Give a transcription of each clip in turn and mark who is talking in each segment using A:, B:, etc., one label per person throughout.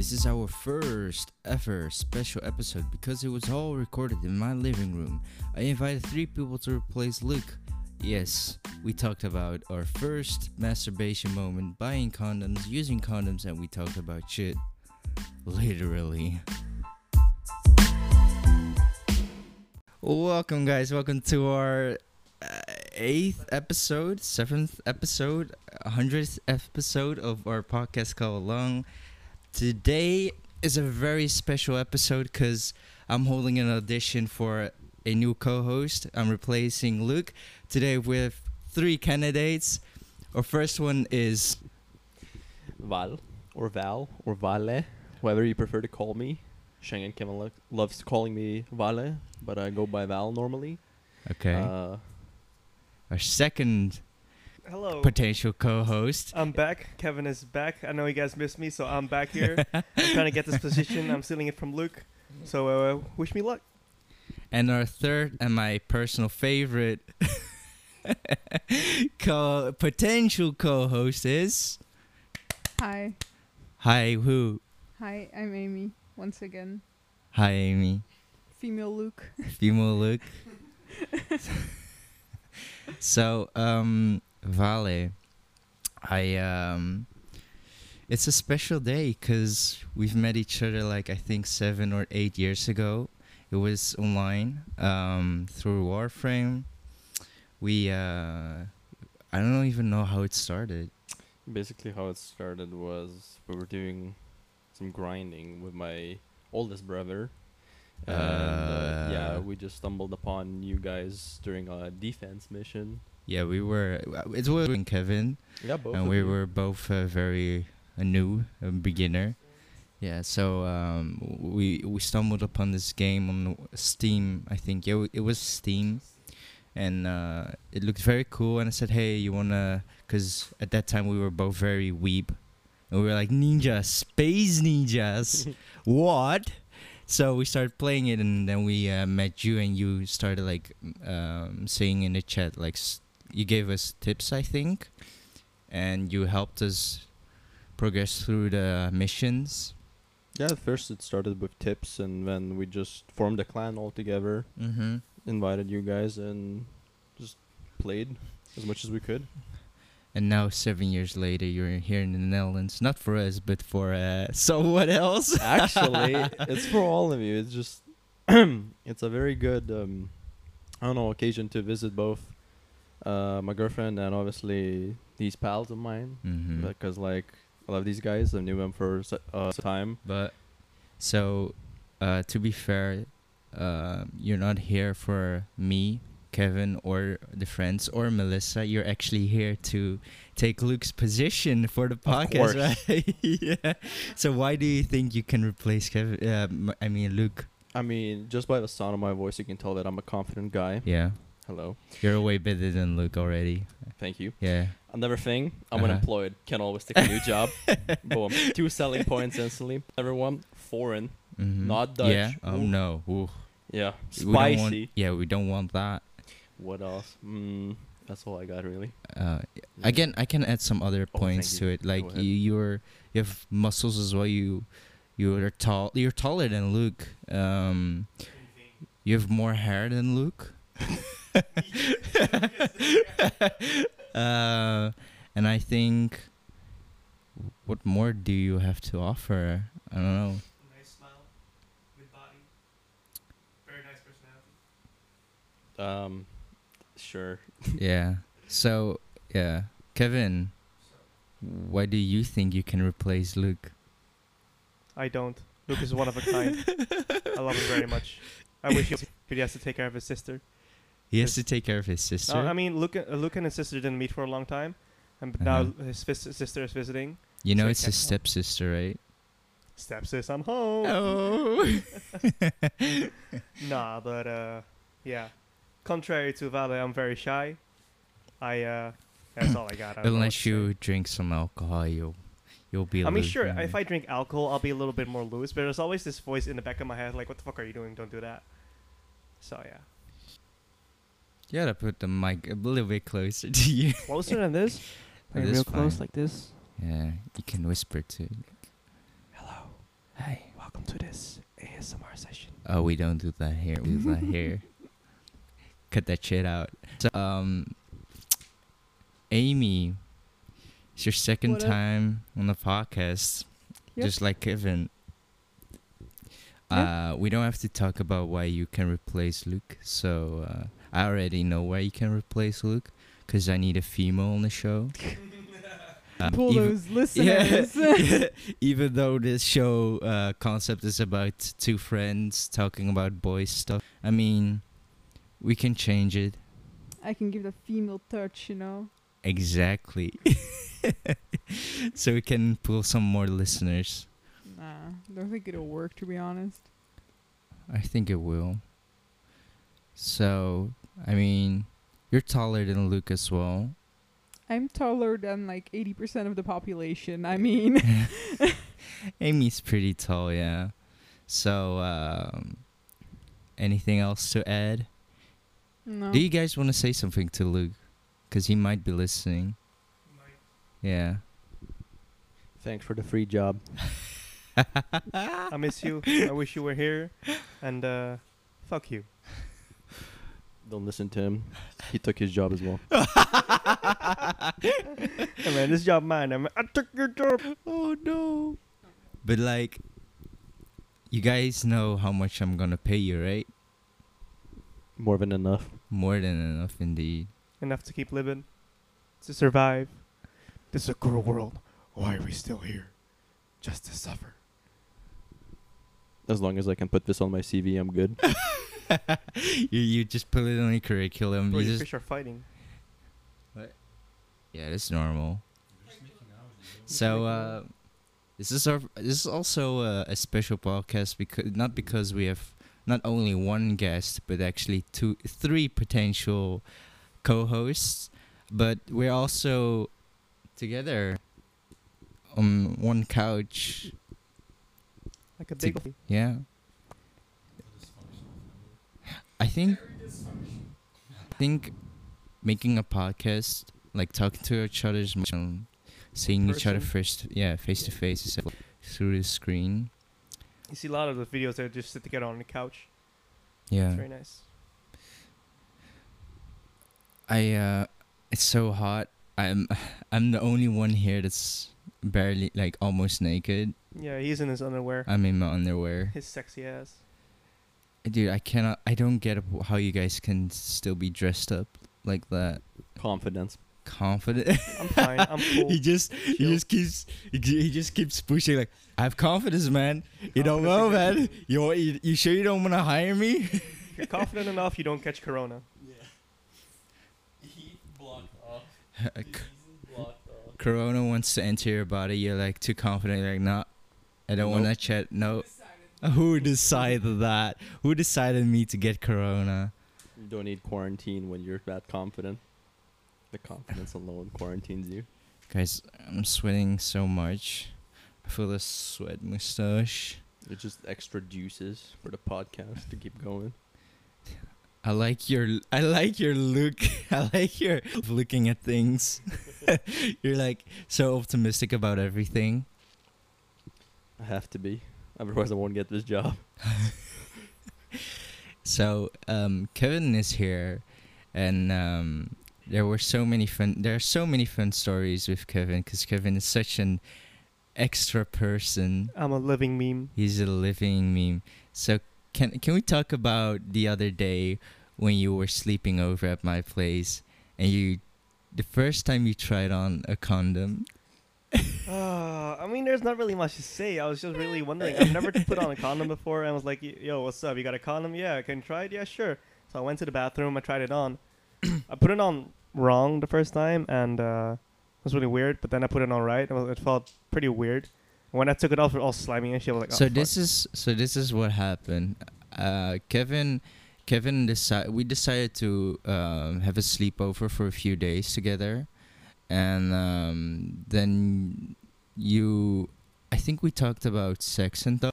A: This is our first ever special episode because it was all recorded in my living room. I invited three people to replace Luke. Yes, we talked about our first masturbation moment, buying condoms, using condoms, and we talked about shit. Literally. Welcome, guys. Welcome to our uh, eighth episode, seventh episode, hundredth episode of our podcast called Long. Today is a very special episode because I'm holding an audition for a new co-host. I'm replacing Luke today with three candidates. Our first one is
B: Val or Val or Vale, whatever you prefer to call me. Schengen Kevin lo- loves calling me Vale, but I go by Val normally.
A: okay.
B: Uh,
A: Our second
C: Hello.
A: potential co-host.
C: I'm back. Kevin is back. I know you guys missed me, so I'm back here. I'm trying to get this position. I'm stealing it from Luke. So uh, wish me luck.
A: And our third and my personal favorite co- potential co-host is
D: Hi.
A: Hi who?
D: Hi, I'm Amy, once again.
A: Hi Amy.
D: Female Luke.
A: Female Luke. so, um Vale, I um it's a special day cuz we've met each other like I think 7 or 8 years ago. It was online um through Warframe. We uh I don't even know how it started.
B: basically, how it started was we were doing some grinding with my oldest brother. And uh, yeah,
A: Uh.
B: we just stumbled upon you guys during a defense mission.
A: Yeah, we were. It was with Kevin,
B: Yeah, both.
A: and we
B: you.
A: were both uh, very uh, new, a beginner. Yeah, so um, we we stumbled upon this game on Steam. I think yeah, it was Steam, and uh, it looked very cool. And I said, "Hey, you wanna?" Because at that time we were both very weeb, and we were like ninja, space ninjas. what? So we started playing it, and then we uh, met you, and you started like um, saying in the chat, like you gave us tips, I think, and you helped us progress through the missions.
B: Yeah, at first it started with tips, and then we just formed a clan all together.
A: Mm-hmm.
B: invited you guys and just played as much as we could.
A: And now, seven years later, you're here in the Netherlands, not for us, but for uh, someone else.
B: Actually, it's for all of you. It's just it's a very good um I don't know occasion to visit both uh my girlfriend and obviously these pals of mine
A: mm-hmm.
B: because like I love these guys. I knew them for uh, time.
A: But so, uh, to be fair, uh, you're not here for me, Kevin, or the friends, or Melissa. You're actually here to take Luke's position for the podcast, right? yeah. So why do you think you can replace Kevin? Uh, I mean Luke.
B: I mean, just by the sound of my voice, you can tell that I'm a confident guy.
A: Yeah,
B: Hello,
A: you're way better than Luke already.
B: thank you.
A: Yeah.
B: Another thing, I'm
A: Uh-huh.
B: unemployed. Can always take a new job. Boom, two selling points instantly. Everyone, foreign.
A: Mhm.
B: Not Dutch.
A: Yeah. Oh
B: Ooh.
A: no. Ooh.
B: Yeah,
A: We don't want-
B: spicy.
A: yeah, we don't want that.
B: What else? Mm, that's all I got really.
A: Uh, again, I can add some other
B: Oh,
A: points
B: thank
A: to it. Like you, you're you have muscles as well. You you are tall. You're taller than Luke. Um, you have more hair than Luke. uh, and I think, what more do you have to offer? I don't know.
C: Nice smile, good body, very nice personality.
B: Um, sure.
A: yeah. So yeah, Kevin, why do you think you can replace Luke?
C: I don't. Luke is one of a kind. I love him very much. I wish he, but he has to take care of his sister.
A: He has to take care of his sister.
C: I mean, Luke, uh, Luke and his sister didn't meet for a long time, and but
A: Uh-huh.
C: now his vis- sister is visiting.
A: you know, it's his stepsister, right?
C: Stepsis, I'm home.
A: Oh.
C: Nah, but uh, yeah. Contrary to Vale, I'm very shy. I uh, that's all I got. I don't know what
A: Unless
C: to
A: you drink some alcohol, you'll you'll be.
C: I mean, sure. If I drink alcohol, I'll be a little bit more loose. But there's always this voice in the back of my head, like, "What the fuck are you doing? Don't do that." So yeah.
A: You gotta put the mic a little bit closer to you.
C: Closer than this? Like real close,
A: fine.
C: like this.
A: Yeah, you can whisper too.
C: Hello.
A: Hi.
C: Welcome to this ASMR session.
A: Oh, we don't do that here. We do that here. Cut that shit out. So, um, Amy, it's your second
D: What up?
A: time on the podcast,
D: Yep.
A: just like Kevin.
D: Yeah.
A: Uh, we don't have to talk about why you can replace Luke. So uh, I already know why you can replace Luke, cause I need a female on the show. Um,
D: Pull
A: even-
D: those listeners.
A: yeah, even though this show uh, concept is about two friends talking about boys stuff, I mean, we can change it
D: I can give the female touch, you know.
A: exactly, so we can pull some more listeners.
D: Nah, don't think it'll work to be honest.
A: I think it will. So, I mean, you're taller than Luke as well.
D: I'm taller than like 80% of the population. I mean,
A: Amy's pretty tall, yeah. So, um, anything else to add?
D: no.
A: Do you guys want to say something to Luke? Because he might be listening. Yeah.
B: Thanks for the free job.
C: I miss you. I wish you were here. And uh, fuck you.
B: Don't listen to him. He took his job as well.
C: Hey man, this job mine. I, mean, I took your job.
A: oh no. But like, you guys know how much I'm gonna pay you, right?
B: More than enough.
A: More than enough, indeed.
C: Enough to keep living, to survive. This is a cruel world. Why are we still here? Just to suffer.
B: As long as I can put this on my CV, I'm good.
A: you you just put it on your curriculum.
C: Bro,
A: you
C: you
A: just
C: fish are fighting. What?
A: yeah, that's normal. So uh, this is our this is also uh, a special podcast because not because we have not only one guest but actually two three potential co-hosts, but we're also together on one couch.
C: Like a
A: To-
C: big.
A: Yeah. I think I think making a podcast like talking to each other's um, seeing each other first yeah face to face instead of through the screen
C: You see a lot of the videos that just sit together on the couch.
A: yeah
C: It's very nice.
A: I uh it's so hot I'm I'm the only one here that's barely like almost naked
C: Yeah, he's in his underwear.
A: I'm in my underwear
C: His sexy ass.
A: Dude I cannot I don't get how you guys can still be dressed up like that
B: Confidence.
A: confident
C: I'm fine. I'm cool.
A: he just he just keeps he, just keeps pushing like I have confidence, man. You don't know, man. You, you you sure you don't want to hire me?
C: If you're confident enough, you don't catch corona. Yeah. He blocked off. blocked off.
A: Corona wants to enter your body. You're like too confident. You're like, nah, I don't want to
B: Nope.
A: chat. No. Who decided that? Who decided me to get Corona?
B: You don't need quarantine when you're that confident. The confidence alone quarantines you.
A: Guys, I'm sweating so much. I feel the sweat mustache.
B: It's just extra juices for the podcast to keep going.
A: I like your I like your look. I like your looking at things. You're like so optimistic about everything.
B: I have to be. Otherwise, I won't get this job.
A: So um, Kevin is here, and um, there were so many fun. There are so many fun stories with Kevin because Kevin is such an extra person.
C: I'm a living meme.
A: He's a living meme. So can can we talk about the other day when you were sleeping over at my place and you, the first time you tried on a condom?
C: Uh, I mean, there's not really much to say. I was just really wondering. I've never put on a condom before, and I was like, "Yo, what's up? You got a condom? Yeah, can you try it? Yeah, sure." So I went to the bathroom. I tried it on. I put it on wrong the first time, and uh, it was really weird. But then I put it on right, it it felt pretty weird. When I took it off, it was all slimy and shit. I was like, oh,
A: so
C: fuck."
A: this is so this is what happened. Uh, Kevin, Kevin decided we decided to um, have a sleepover for a few days together, and um, then you, I think we talked about sex and stuff,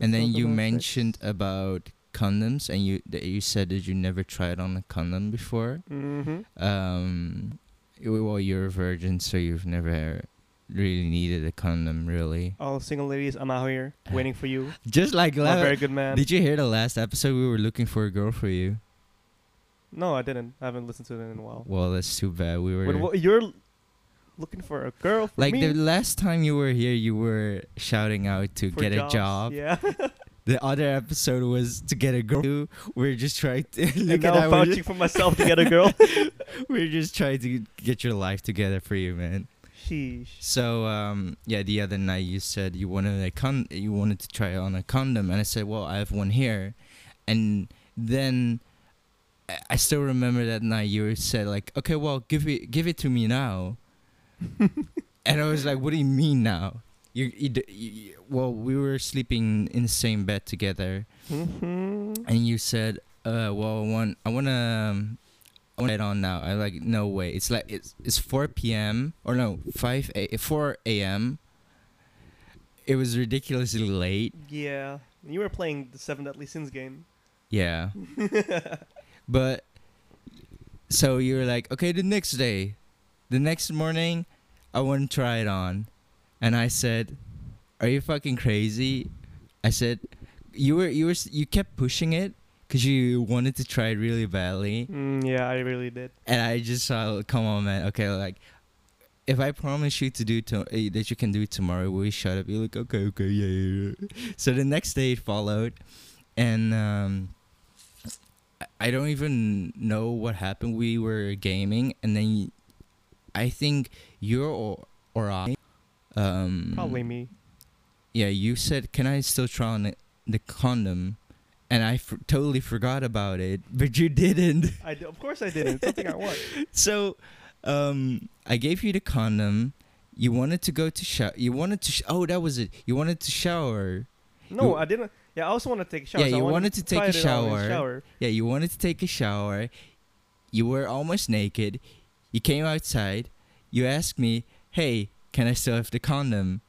A: and then you
C: about sex.
A: mentioned about condoms, and you that you said that you never tried on a condom before.
C: Mhm.
A: Um, well, you're a virgin, so you've never really needed a condom, really.
C: All single ladies, I'm out here waiting for you.
A: Just like la-
C: very good man.
A: Did you hear the last episode? We were looking for a girl for you.
C: no, I didn't. I haven't listened to it in a while.
A: Well, that's too bad. We were
C: Wait, what, you're looking for a girl for
A: like
C: me?
A: the last time you were here, you were shouting out to
C: for
A: get
C: jobs.
A: a job.
C: Yeah.
A: The other episode was to get a girl. We're just trying to
C: and now
A: at
C: I'm vouching for myself to get a girl.
A: we're just trying to get your life together for you, man.
C: Sheesh.
A: So um, yeah, the other night you said you wanted a con- you wanted to try on a condom, and I said, well, I have one here, and then I- I still remember that night you said like, okay, well, give it give it to me now, and I was like, what do you mean now? You, you, you well, we were sleeping in the same bed together,
C: hmm
A: and you said, uh, well, I want I want to. Um, I want to it on now. I like no way. It's like it's it's 4 p.m. or no 5 a 4 a.m. It was ridiculously late.
C: Yeah. You were playing the Seven Deadly Sins game.
A: Yeah, but so you were like, okay, the next day, the next morning, I want to try it on, and I said, "Are you fucking crazy?" I said, "You were you were you kept pushing it because you wanted to try it really badly."
C: Mm, yeah, I really did.
A: And I just saw, come on, man. Okay, like, if I promise you to do to, eh, that you can do it tomorrow, will you shut up? You're like, okay, okay, yeah, yeah, yeah. So the next day followed, and um, I don't even know what happened. We were gaming, and then I think you're or or I, um,
C: Probably me.
A: yeah, you said, can I still try on the, the condom? And I f- totally forgot about it, but you didn't.
C: I d- of course I didn't. It's something I want.
A: so um i gave you the condom you wanted to go to shower you wanted to sh- oh that was it you wanted to shower
C: No,
A: You-
C: I didn't. Yeah, I also want to take a shower.
A: Yeah,
C: so
A: you
C: wanted,
A: wanted to take a
C: it on in the
A: shower.
C: shower.
A: yeah you wanted to take a shower you were almost naked you came outside you asked me hey can i still have the condom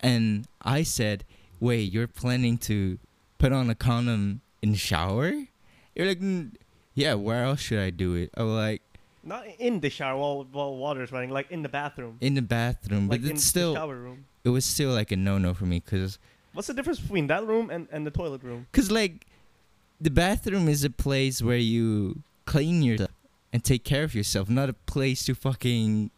A: and i said wait you're planning to put on a condom in the shower you're like "Mm, yeah where else should i do it i was like
C: Not in the shower while while water's running, like in the bathroom.
A: in the bathroom
C: like
A: but it's still
C: the shower room.
A: it was still like a no-no for me because
C: What's the difference between that room and, and the toilet room?
A: Cause like, the bathroom is a place where you clean yourself and take care of yourself, not a place to fucking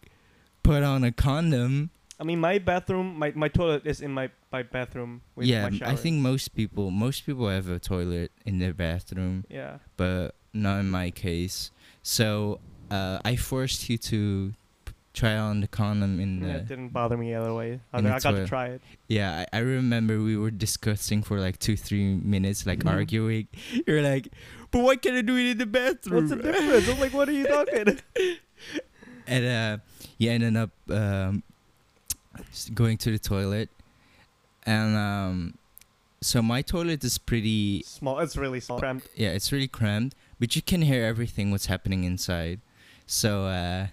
A: put on a condom.
C: I mean, my bathroom, my, my toilet is in my, my bathroom with
A: yeah,
C: my.
A: I think most people, most people have a toilet in their bathroom,
C: Yeah.
A: but not in my case. So uh, I forced you to p- try on the condom in
C: yeah.
A: the.
C: It didn't bother me either way. I,
A: in
C: I got to try it.
A: Yeah, I, I remember we were discussing for like two, three minutes, like
C: Mhm.
A: arguing. You're like, but why can't I do it in the bathroom?
C: What's the difference? I'm like, what are you talking?
A: and uh, you ended up um, going to the toilet, and um, so my toilet is pretty.
C: small. It's really small. Cramped.
A: Yeah, it's really cramped, but you can hear everything what's happening inside. So uh,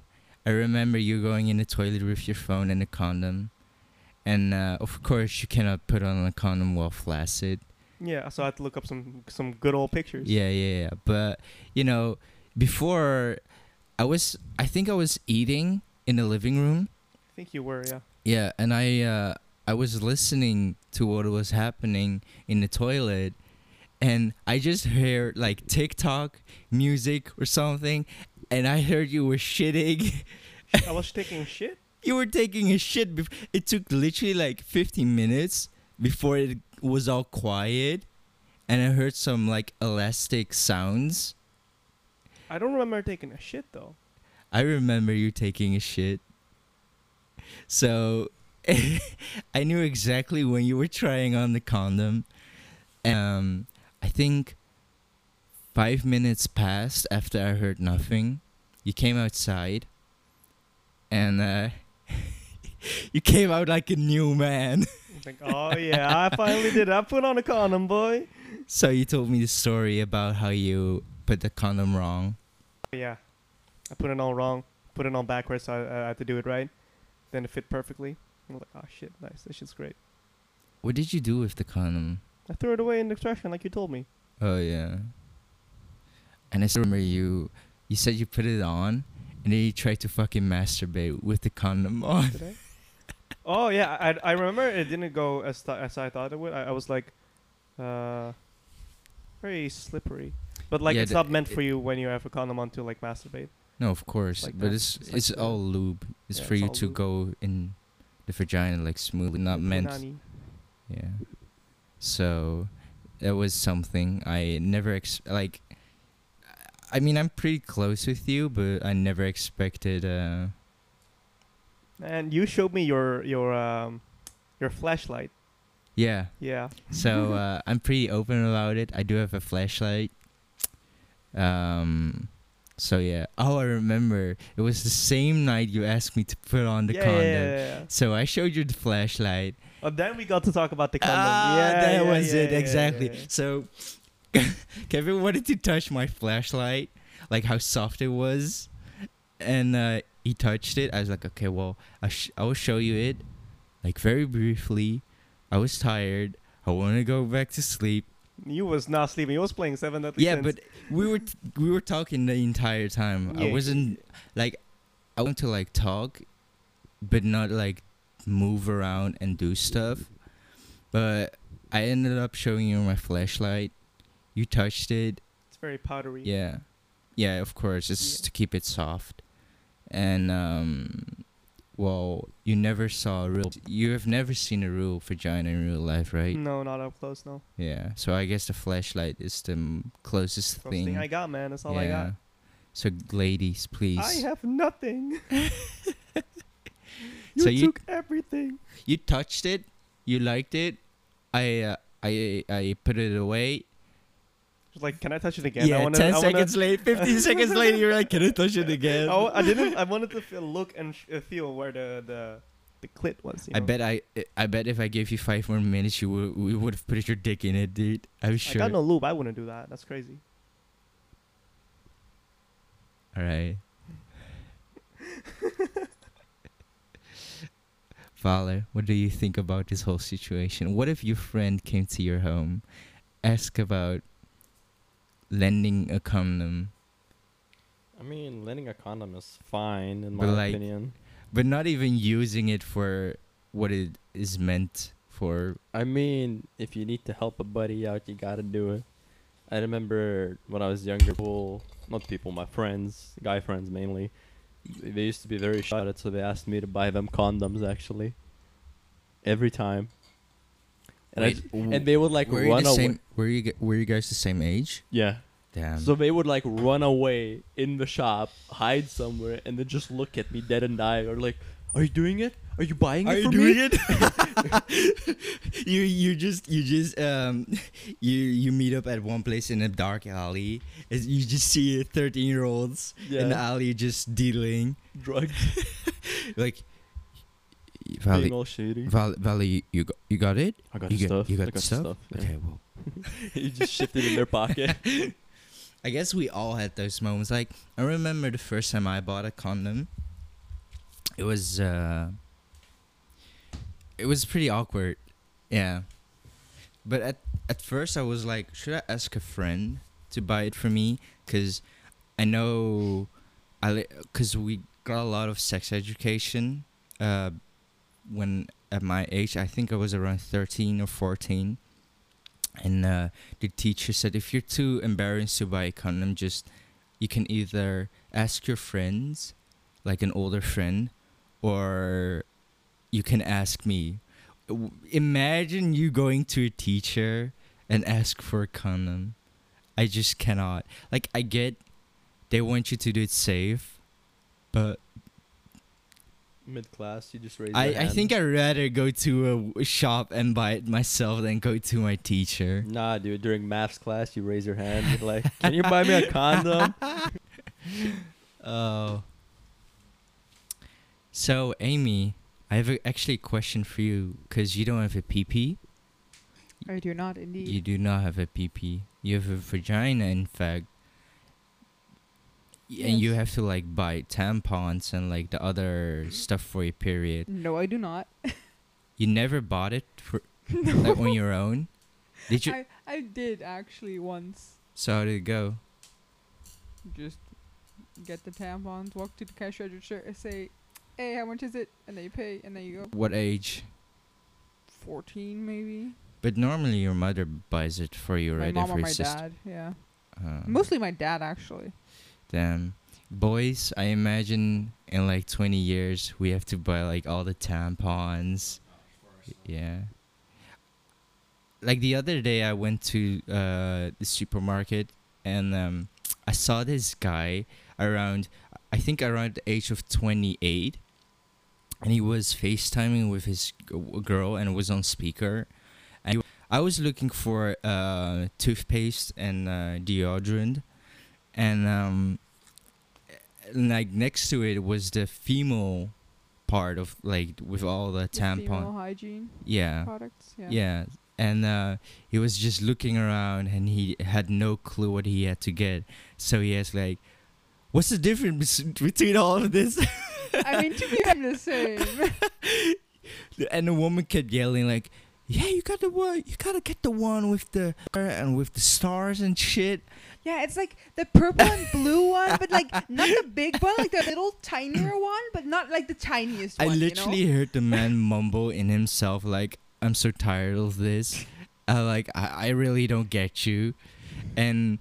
A: I remember you going in the toilet with your phone and a condom, and uh, of course you cannot put on a condom while flaccid.
C: Yeah, so I had to look up some some good old pictures.
A: Yeah, yeah, yeah. But you know, before I was, I think I was eating in the living room.
C: I think you were, yeah.
A: Yeah, and I uh, I was listening to what was happening in the toilet, and I just heard like TikTok music or something, and I heard you were shitting.
C: I was taking shit.
A: you were taking a shit. Bef- it took literally like 15 minutes before it was all quiet, and I heard some like elastic sounds.
C: I don't remember taking a shit though.
A: I remember you taking a shit. So I knew exactly when you were trying on the condom. Um I think 5 minutes passed after I heard nothing. You came outside and uh you came out like a new man.
C: I'm oh yeah, I finally did. I put on a condom, boy.
A: So you told me the story about how you put the condom wrong.
C: Yeah, I put it all wrong. Put it on backwards, so I, I had to do it right. Then it fit perfectly. I'm like, oh shit, nice. This shit's great.
A: What did you do with the condom?
C: I threw it away in the trash can like you told me.
A: Oh yeah. And I still remember you. You said you put it on, and then you tried to fucking masturbate with the condom on.
C: Oh yeah, I I remember it didn't go as th- as I thought it would. I, I was like, uh, very slippery. But like
A: Yeah,
C: it's not meant
A: it-
C: for you when you have a condom on to like masturbate.
A: No, of course,
C: like
A: but it's
C: It's like
A: all lube. It's
C: Yeah,
A: for
C: it's
A: you to
C: lube.
A: go in the vagina like smoothly, not
C: Like
A: meant.
C: punani.
A: Yeah. So that was something I never ex- like. I mean, I'm pretty close with you, but I never expected. Uh,
C: And you showed me your your um your flashlight.
A: yeah.
C: Yeah.
A: So uh, I'm pretty open about it. I do have a flashlight. Um. So yeah. Oh, I remember. It was the same night you asked me to put on the
C: yeah,
A: condom.
C: yeah, yeah.
A: So I showed you the flashlight.
C: Oh, then we got to talk about the condom.
A: Ah,
C: yeah,
A: that was it exactly. So Kevin wanted to touch my flashlight, like how soft it was, and uh, he touched it. I was like, okay, well, I sh- I will show you it, like very briefly. I was tired. I want to go back to sleep.
C: You was not sleeping. You was playing Seven Deadly
A: Yeah,
C: Sins.
A: but we were t- we were talking the entire time. I wasn't like I want to like talk, but not like move around and do stuff. But I ended up showing you my flashlight. You touched it.
C: it's very powdery.
A: Yeah, yeah. Of course, it's
C: Yeah.
A: to keep it soft. And um, well, you never saw a real. You have never seen a real vagina in real life, right?
C: No, not up close. No.
A: Yeah. So I guess the flashlight is the m- closest
C: First thing I got, man. That's all I got.
A: So ladies, please.
C: I have nothing. you
A: So you-
C: took everything.
A: you touched it. You liked it. I uh, I I put it away.
C: Like, can I touch it again? I
A: yeah,
C: wanna,
A: ten
C: I wanna-
A: seconds late, fifteen seconds later, you're like, "Can I touch it again?"
C: I, I didn't. I wanted to feel, look and sh- uh, feel where the the the clit was. You
A: I
C: know?
A: bet I I bet if I gave you five more minutes, you would we would have put your dick in it, dude. I'm sure.
C: I got no lube. I wouldn't do that. That's crazy.
A: All right. Father, what do you think about this whole situation? What if your friend came to your home, ask about lending a condom,
B: I mean, lending a condom is fine in my
A: like,
B: opinion.
A: but not even using it for what it is meant for?
B: I mean, if you need to help a buddy out, you gotta do it. I remember when I was younger, people, not people, my friends, guy friends mainly, they used to be very shy, so they asked me to buy them condoms actually. Every time. And,
A: Wait, w-
B: and they would like
A: were you
B: run
A: the
B: away.
A: same? Were you were you guys the same age?
B: Yeah.
A: Damn.
B: So they would like run away in the shop, hide somewhere, and then just look at me dead and die, or like, "Are you doing it? Are you buying it
A: Are
B: for
A: you
B: me?"
A: doing it? you you just you just um you you meet up at one place in a dark alley. You just see thirteen year olds in the alley just dealing.
B: Drugs,
A: Like
B: being
A: Valley,
B: all shady.
A: Valley, Valley, you got you got it.
B: I got
A: you
B: the
A: got
B: stuff.
A: you got,
B: I got
A: stuff.
B: stuff, yeah.
A: Okay, well,
B: you just shifted in their pocket.
A: I guess we all had those moments. Like I remember the first time I bought a condom. It was uh it was pretty awkward. Yeah. But at at first I was like, should I ask a friend to buy it for me cuz I know I li- cuz we got a lot of sex education uh when at my age, I think I was around 13 or 14 and uh the teacher said if you're too embarrassed to buy a condom just you can either ask your friends like an older friend or you can ask me. Imagine you going to a teacher and ask for a condom. I just cannot. Like i get they want you to do it safe but
B: Mid class, you just raise.
A: I,
B: your
A: I think I'd rather go to a shop and buy it myself than go to my teacher.
B: Nah, dude. During maths class, you raise your hand. You're like, "Can you buy me a condom?"
A: Oh. So, Amy, I have a, actually a question for you because you don't have a PP.
D: I do not indeed.
A: You do not have a PP. You have a vagina, in fact. And you have to like buy tampons and like the other stuff for your period.
D: no, I do not.
A: You never bought it for
D: no.
A: like on your own. Did you?
D: I, I did actually once.
A: so how did it go?
D: Just get the tampons, walk to the cash register, say, hey, how much is it? And then you pay, and then you go
A: What age?
D: 14 maybe.
A: But normally your mother buys it for you,
D: my
A: right?
D: mom
A: If
D: or my dad. Yeah,
A: Uh,
D: mostly my dad actually.
A: Damn. Boys, I imagine in like 20 years we have to buy like all the tampons. Yeah. Like the other day I went to uh the supermarket and um I saw this guy around I think around the age of 28 and he was FaceTiming with his girl and was on speaker. And I was looking for uh toothpaste and uh, deodorant and um like next to it was the female part of like with all the
D: The
A: tampon
D: hygiene
A: yeah
D: products. Yeah.
A: yeah and uh he was just looking around and he had no clue what he had to get so he asked like what's the difference between all of this
D: I mean, to be I'm the same.
A: and the woman kept yelling like yeah you got the one you gotta get the one with the and with the stars and shit
D: Yeah, it's like the purple and blue one, but like not the big one, like the little tinier one, but not like the tiniest
A: I
D: one.
A: I literally
D: you know?
A: heard the man mumble in himself like, "I'm so tired of this. I like, I, I really don't get you," and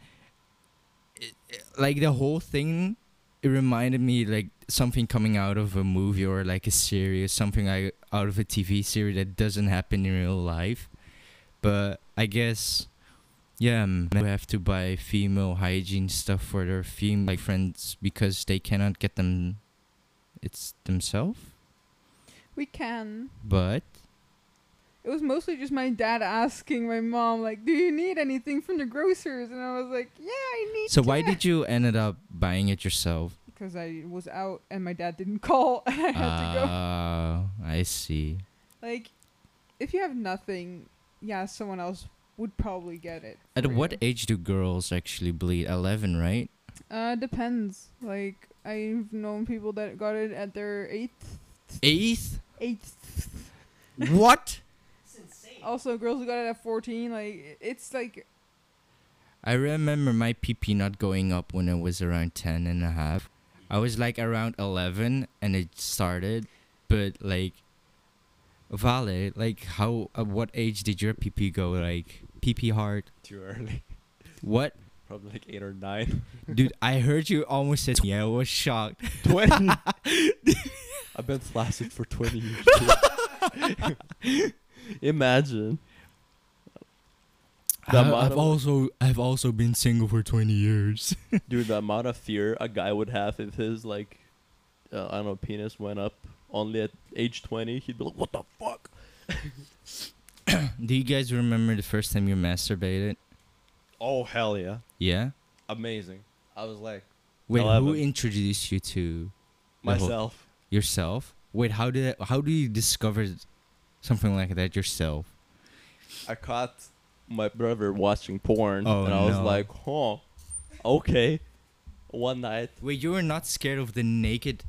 A: it, it- like the whole thing, it reminded me like something coming out of a movie or like a series, something like out of a TV series that doesn't happen in real life. But I guess. Yeah, um, men have to buy female hygiene stuff for their female friends because they cannot get them. It's themselves.
D: We can.
A: But
D: It was mostly just my dad asking my mom, like, "Do you need anything from the grocers?" And I was like, "Yeah, I need."
A: so why did you ended up buying it yourself?
D: Because I was out and my dad didn't call, and I had to go.
A: Oh, I see.
D: Like, if you have nothing, yeah, someone else would probably get it.
A: At what
D: you.
A: age do girls actually bleed? Eleven, right?
D: Uh, depends. Like, I've known people that got it at their eighth,
A: Eighth?
D: eighth.
A: what?
D: Also, girls who got it at fourteen. Like, it's like
A: I remember my PP not going up when it was around 10 and a half. I was like around 11 and it started, but like, Vale, like how, at what age did your PP go? Like, PP hard?
B: Too early.
A: What?
B: Probably like eight or nine.
A: Dude, I heard you almost said, yeah, I was shocked.
B: Twenty. I've been flaccid for twenty years. Imagine. The
A: I, I've
B: of-
A: also I've also been single for 20 years.
B: Dude, the amount of fear a guy would have if his like, uh, I don't know, penis went up only at age twenty, he'd be like, "What the fuck?"
A: Do you guys remember the first time you masturbated?
B: Oh hell yeah!
A: Yeah.
B: Amazing. I was like
A: Wait, who introduced you to the whole-
B: myself.
A: yourself? Wait, how did how do you discover something like that yourself?
B: I caught my brother watching porn,
A: Oh,
B: and I was like, "Huh, okay." One night,
A: Wait, you were not scared of the naked.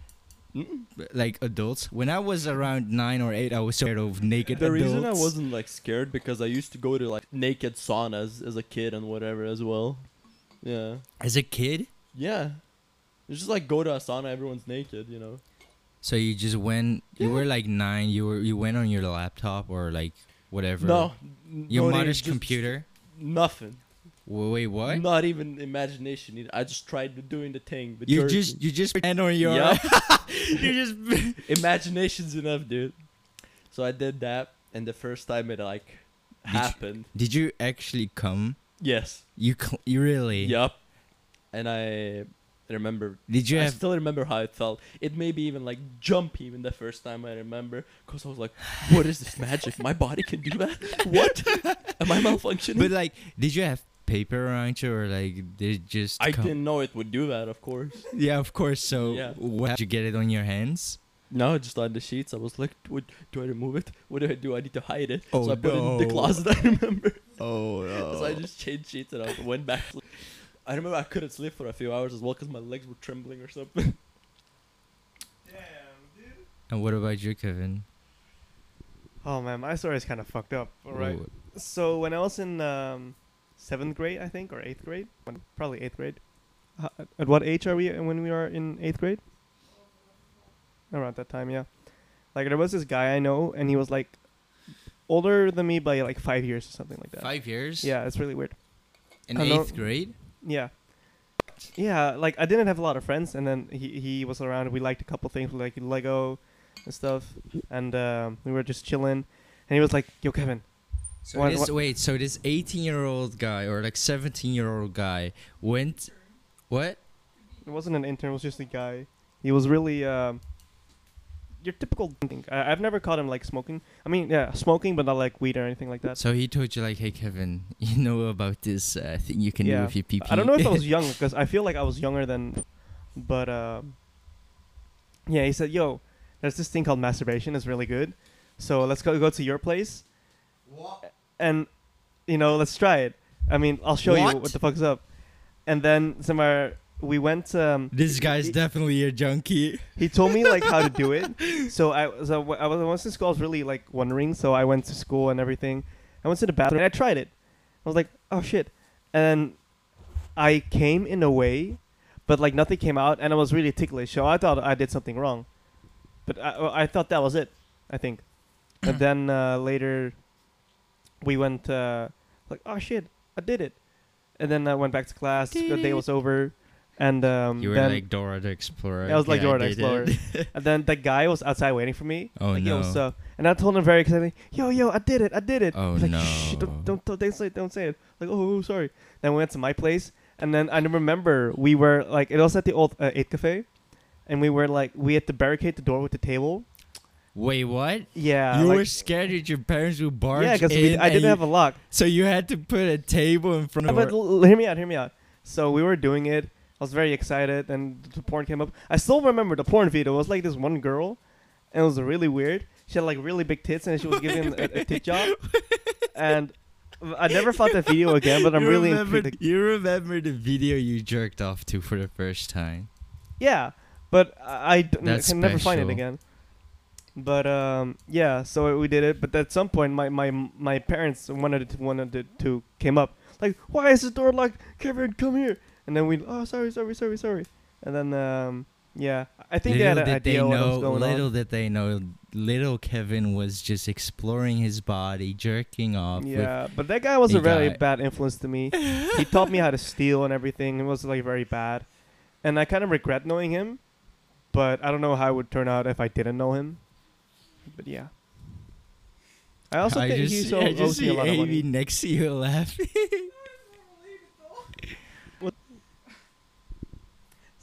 A: Like adults? When I was around nine or eight, I was scared of naked
B: the
A: adults.
B: reason I wasn't like scared because I used to go to like naked saunas as a kid and whatever as well. Yeah,
A: as a kid,
B: yeah. It's just like go to a sauna, everyone's naked, you know.
A: so you just went. You were like nine. You were you went on your laptop or like whatever.
B: No,
A: Your
B: no
A: mother's computer.
B: Nothing.
A: Wa- Wait, what?
B: Not even imagination. I just tried doing the thing. But
A: You just you just hand on your.
B: Yup.
A: you just.
B: imagination's enough, dude. So I did that, and the first time it like
A: Did you-
B: happened,
A: Did you actually come?
B: yes,
A: You cl- you really?
B: yup. And I remember.
A: Did you
B: I
A: have?
B: still remember how it felt. It made me even like jump even the first time I remember, cause I was like, "What is this magic? My body can do that? What? Am I malfunctioning?"
A: But like, did you have paper around you or like did it just?
B: I
A: come-
B: didn't know it would do that, of course.
A: Yeah, of course. So,
B: Yeah.
A: what, did you get it on your hands?
B: No, just on the sheets. I was like, what, do I remove it? What do I do? I need to hide it.
A: Oh,
B: so I put it in the closet, I remember.
A: Oh no!
B: So I just changed sheets and I went back. to- I remember I couldn't sleep for a few hours as well because my legs were trembling or something.
C: Damn, dude.
A: And what about you, Kevin?
C: Oh man, my story is kind of fucked up. All right.
A: Wh-
C: So when I was in um, seventh grade, I think, or eighth grade, when, probably eighth grade. Uh, at what age are we when we are in eighth grade? around that time. Yeah, like there was this guy I know, and he was like older than me by like five years or something like that.
A: Five years.
C: Yeah, it's really weird.
A: In eighth grade.
C: Yeah. Yeah, like I didn't have a lot of friends, and then he he was around. We liked a couple things, like Lego and stuff, and um, we were just chilling. And he was like, "Yo, Kevin,
A: So
C: What-
A: this
C: what-
A: wait, so this 18 year old guy or like 17 year old guy went, what?
C: it wasn't an intern; it was just a guy. He was really um, your typical thing. I, I've never caught him like smoking. I mean, yeah, smoking, but not like weed or anything like that.
A: So he told you like, hey Kevin, you know about this uh, thing you can do with your PP.
C: I don't know if I was young because I feel like I was younger than, but um, yeah, he said, "Yo, there's this thing called masturbation. It's really good. So let's go go to your place, and you know, let's try it. I mean, I'll show you
A: What?
C: what the fuck's up." And then somewhere we went. Um,
A: this guy's
C: he,
A: definitely a junkie.
C: he told me like how to do it. So I so wh- I was once in school. I was really like wondering. So I went to school and everything. I went to the bathroom and I tried it. I was like, oh shit, and I came in a way, but like nothing came out, and I was really ticklish. So I thought I did something wrong, but I I thought that was it. I think, and then uh, later, we went uh, like, oh shit, I did it, and then I went back to class. The day was over, and um,
A: You were
C: then
A: like Dora the Explorer.
C: I was like
A: Yeah,
C: Dora the
A: did it.
C: and then the guy was outside waiting for me.
A: Oh,
C: like, Yo, what's
A: no.
C: And I told him very excitedly, yo, yo, I did it, I did it.
A: Oh,
C: He's like, Shh, don't, don't, don't, don't say it, don't say it. Like, oh, oh, sorry. Then we went to my place, and then I remember we were like, it was at the old uh, Eight Cafe, and we were like, we had to barricade the door with the table.
A: Wait, what?
C: Yeah.
A: you
C: like-
A: were scared that your parents would barge
C: yeah, because I didn't
A: you-
C: have a lock.
A: So you had to put a table in front of
C: But
A: her.
C: hear me out, hear me out. So we were doing it. I was very excited, and the porn came up. I still remember the porn video. It was like this one girl, and it was really weird. She had like really big tits, and she was giving a, a tit job. And I never found that video again, but I'm
A: you
C: really
A: remember,
C: intrigued.
A: You remember the video you jerked off to for the first time?
C: Yeah, but I, I d-
A: That's
C: can never find it again. But um, yeah, so we did it. But at some point, my my my parents wanted to wanted to came up like, why is the door locked? Kevin, come here. And then we, oh, sorry, sorry, sorry, sorry. And then um, yeah, I think they had an idea what
A: know,
C: was going
A: little
C: on.
A: did they know, little Kevin was just exploring his body, jerking off.
C: Yeah, but that guy was a very
A: guy.
C: bad influence to me. he taught me how to steal and everything. It was like very bad, and I kind of regret knowing him. But I don't know how it would turn out if I didn't know him. But yeah, I also
A: I
C: think
A: just,
C: he's
A: see-
C: so
A: I just see
C: a lot of
A: Amy
C: money.
A: next to you laughing.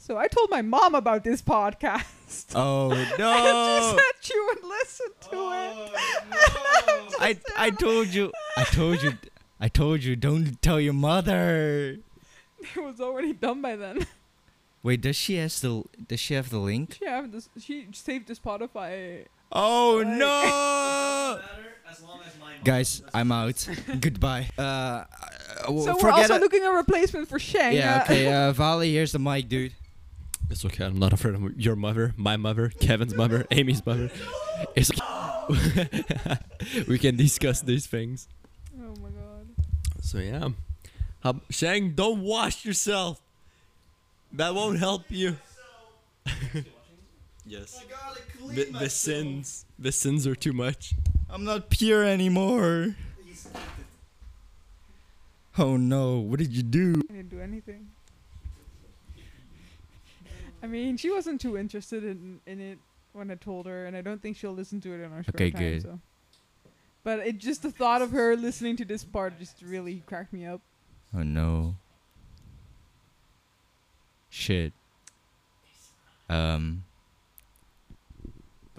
D: So I told my mom about this podcast.
A: oh
D: And
A: no!
D: she said she would listen to oh, it.
A: I I told you, I told you, I told you, don't tell your mother.
D: It was already done by then.
A: Wait, does she have the does she have the link?
D: She have this. She saved the Spotify.
A: Oh
D: Like-
A: no! Guys, I'm out. Goodbye. Uh,
D: So we're also
A: it.
D: looking a replacement for Shang.
A: Yeah.
D: uh,
A: Okay. Uh, Vali, here's the mic, dude.
B: It's okay. I'm not afraid of your mother, my mother, Kevin's mother, Amy's mother. It's we can discuss these things.
D: oh my god.
B: So yeah, How, Shang, don't wash yourself. That won't help you. Yes. The, the sins, the sins are too much.
A: I'm not pure anymore. Oh no! What did you do?
D: I didn't do anything. I mean, she wasn't too interested in in it when I told her, and I don't think she'll listen to it in our spare
A: Okay,
D: time.
A: good.
D: So. But it just the thought of her listening to this part just really cracked me up.
A: Oh no. Shit. Um.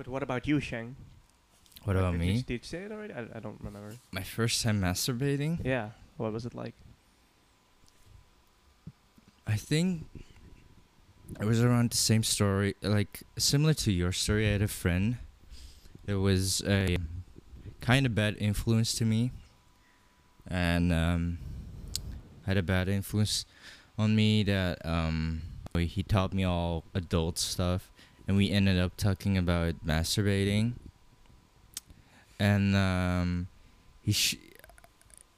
C: But what about you, Shang?
A: What about
C: did you-
A: me?
C: Did you say it already? I, I don't remember.
A: My first time masturbating.
C: Yeah. What was it like?
A: I think it was around the same story, like similar to your story. I had a friend that was a kind of bad influence to me, and um, had a bad influence on me. That um, he taught me all adult stuff, and we ended up talking about masturbating. And um, he, sh-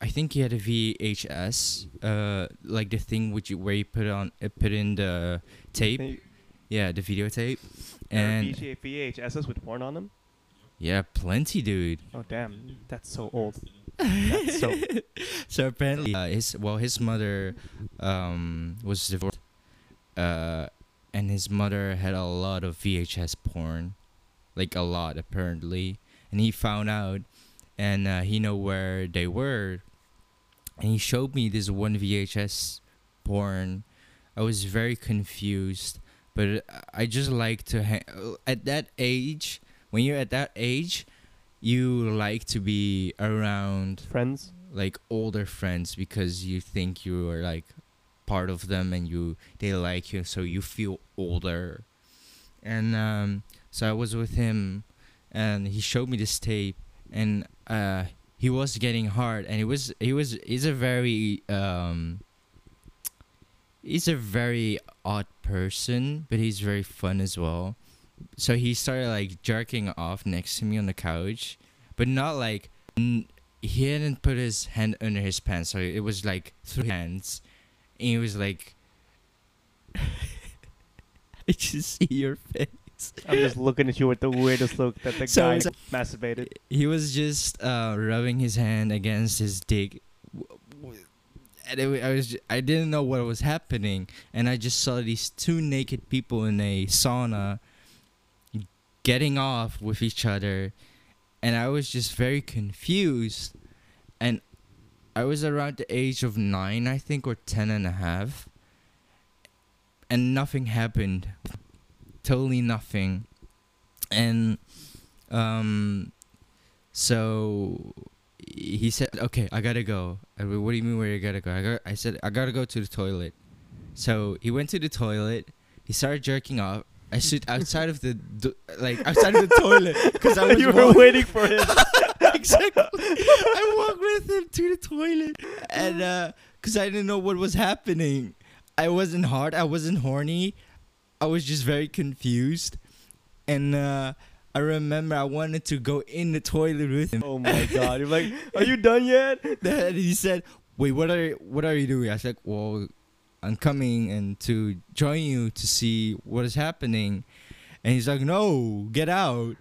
A: I think he had a VHS, uh, like the thing which you where you put on uh, put in the tape. Yeah, the videotape. And
C: VJ, VHSs with porn on them.
A: yeah, plenty, dude.
C: Oh damn, that's so old. That's so.
A: so apparently, uh, his well, his mother um, was divorced, uh, and his mother had a lot of VHS porn, like a lot apparently. And he found out, and uh, he know where they were, and he showed me this one VHS porn. I was very confused, but I just like to ha- at that age. When you're at that age, you like to be around
C: Friends.
A: like older friends because you think you are like part of them and you they like you so you feel older and um so i was with him and he showed me this tape and uh he was getting hard and he was he was he's a very um he's a very odd person but he's very fun as well so he started like jerking off next to me on the couch but not like n- he hadn't put his hand under his pants, so it was like through hands. And he was like, I just see your face.
C: I'm just looking at you with the weirdest look that the
A: So
C: guy
A: it's-
C: masturbated.
A: He was just uh, rubbing his hand against his dick. W- w- And it, I was, ju- I didn't know what was happening, and I just saw these two naked people in a sauna, getting off with each other, and I was just very confused, and I was around the age of nine, I think, or ten and a half, and nothing happened, totally nothing, and um, so he said, "Okay, I gotta go." I went, what do you mean where you gotta go? I got, I said, "I gotta go to the toilet." So he went to the toilet. He started jerking off. I stood outside of the do- like outside of the toilet because I was
C: you were
A: walk-
C: waiting for him.
A: exactly. I walked with him to the toilet, and uh, cause I didn't know what was happening. I wasn't hard. I wasn't horny. I was just very confused, and uh, I remember I wanted to go in the toilet with him.
C: oh my god! You're like, are you done yet?
A: Then he said, "Wait, what are what are you doing?" I said, "Well, I'm coming and to join you to see what is happening." And he's like, "No, get out!"